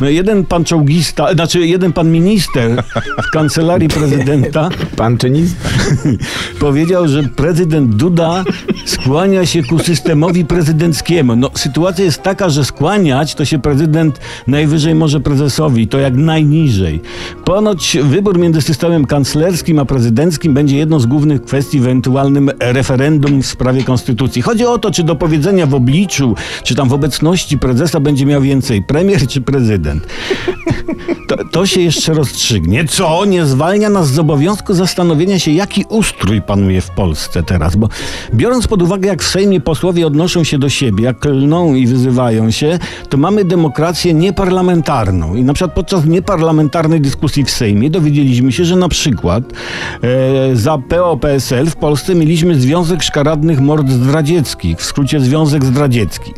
No jeden pan czołgista, znaczy jeden pan minister w kancelarii prezydenta Pan czynista? powiedział, że prezydent Duda skłania się ku systemowi prezydenckiemu. No, sytuacja jest taka, że skłaniać to się prezydent najwyżej może prezesowi, to jak najniżej. Ponoć wybór między systemem kanclerskim a prezydenckim będzie jedną z głównych kwestii w ewentualnym referendum w sprawie konstytucji. Chodzi o to, czy do powiedzenia w obliczu, czy tam w obecności prezesa będzie miał więcej premier czy prezydent. To, to się jeszcze rozstrzygnie. Co? Nie zwalnia nas z obowiązku zastanowienia się, jaki ustrój panuje w Polsce teraz. Bo biorąc pod uwagę, jak w Sejmie posłowie odnoszą się do siebie, jak klną i wyzywają się, to mamy demokrację nieparlamentarną. I na przykład podczas nieparlamentarnej dyskusji w Sejmie dowiedzieliśmy się, że na przykład e, za PO-PSL w Polsce mieliśmy Związek Szkaradnych Mord Zdradzieckich, w skrócie Związek Zdradziecki.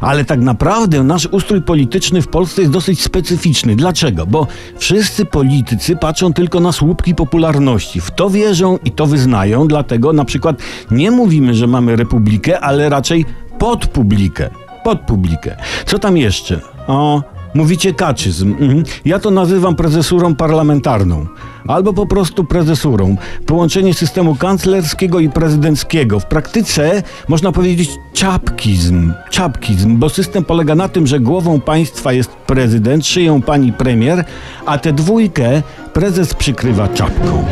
Ale tak naprawdę nasz ustrój polityczny w Polsce jest dosyć specyficzny. Dlaczego? Bo wszyscy politycy patrzą tylko na słupki popularności. W to wierzą i to wyznają, dlatego na przykład nie mówimy, że mamy republikę, ale raczej pod publikę. Pod publikę. Co tam jeszcze? O, mówicie kaczyzm. Mhm. Ja to nazywam prezesurą parlamentarną. Albo po prostu prezesurą. Połączenie systemu kanclerskiego i prezydenckiego. W praktyce można powiedzieć czapkizm. Czapkizm, bo system polega na tym, że głową państwa jest prezydent, szyją pani premier, a tę dwójkę prezes przykrywa czapką.